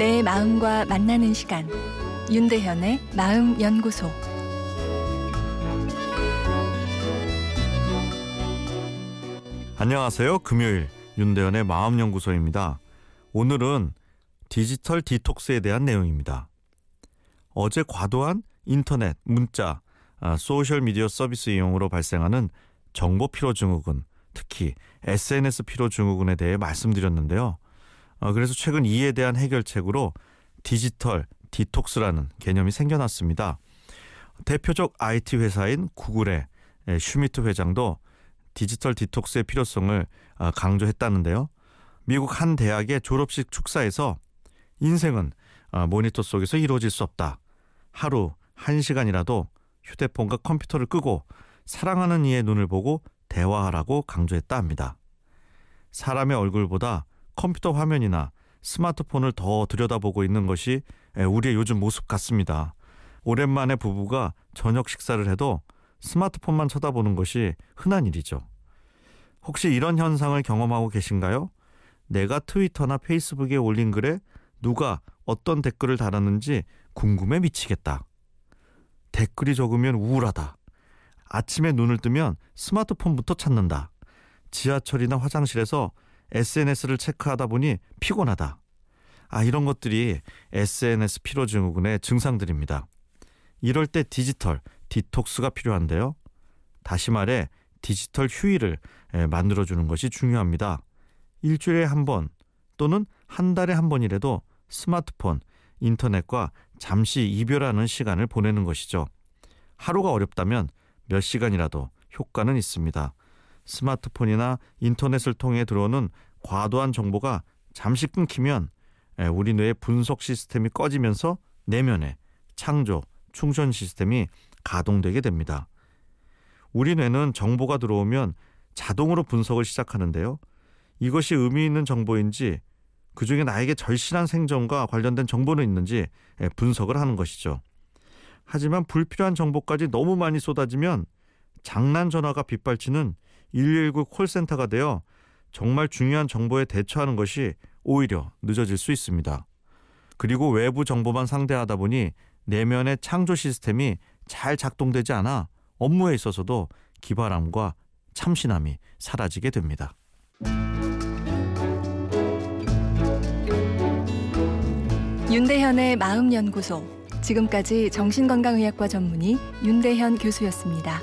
내 마음과 만나는 시간 윤대현의 마음 연구소 안녕하세요. 금요일 윤대현의 마음 연구소입니다. 오늘은 디지털 디톡스에 대한 내용입니다. 어제 과도한 인터넷, 문자, 아, 소셜 미디어 서비스 이용으로 발생하는 정보 피로 증후군, 특히 SNS 피로 증후군에 대해 말씀드렸는데요. 어, 그래서 최근 이에 대한 해결책으로 디지털 디톡스라는 개념이 생겨났습니다. 대표적 IT 회사인 구글의 슈미트 회장도 디지털 디톡스의 필요성을 아, 강조했다는데요. 미국 한 대학의 졸업식 축사에서 인생은 아, 모니터 속에서 이루어질 수 없다. 하루 한 시간이라도 휴대폰과 컴퓨터를 끄고 사랑하는 이의 눈을 보고 대화하라고 강조했다 합니다. 사람의 얼굴보다 컴퓨터 화면이나 스마트폰을 더 들여다보고 있는 것이 우리의 요즘 모습 같습니다. 오랜만에 부부가 저녁 식사를 해도 스마트폰만 쳐다보는 것이 흔한 일이죠. 혹시 이런 현상을 경험하고 계신가요? 내가 트위터나 페이스북에 올린 글에 누가 어떤 댓글을 달았는지 궁금해 미치겠다. 댓글이 적으면 우울하다. 아침에 눈을 뜨면 스마트폰부터 찾는다. 지하철이나 화장실에서 SNS를 체크하다 보니 피곤하다. 아, 이런 것들이 SNS 피로 증후군의 증상들입니다. 이럴 때 디지털 디톡스가 필요한데요. 다시 말해 디지털 휴일을 만들어 주는 것이 중요합니다. 일주일에 한 번 또는 한 달에 한 번이라도 스마트폰, 인터넷과 잠시 이별하는 시간을 보내는 것이죠. 하루가 어렵다면 몇 시간이라도 효과는 있습니다. 스마트폰이나 인터넷을 통해 들어오는 과도한 정보가 잠시 끊기면 우리 뇌의 분석 시스템이 꺼지면서 내면의 창조, 충전 시스템이 가동되게 됩니다. 우리 뇌는 정보가 들어오면 자동으로 분석을 시작하는데요. 이것이 의미 있는 정보인지 그 중에 나에게 절실한 생존과 관련된 정보는 있는지 분석을 하는 것이죠. 하지만 불필요한 정보까지 너무 많이 쏟아지면 장난 전화가 빗발치는 119 콜센터가 되어 정말 중요한 정보에 대처하는 것이 오히려 늦어질 수 있습니다. 그리고 외부 정보만 상대하다 보니 내면의 창조 시스템이 잘 작동되지 않아 업무에 있어서도 기발함과 참신함이 사라지게 됩니다. 윤대현의 마음연구소. 지금까지 정신건강의학과 전문의 윤대현 교수였습니다.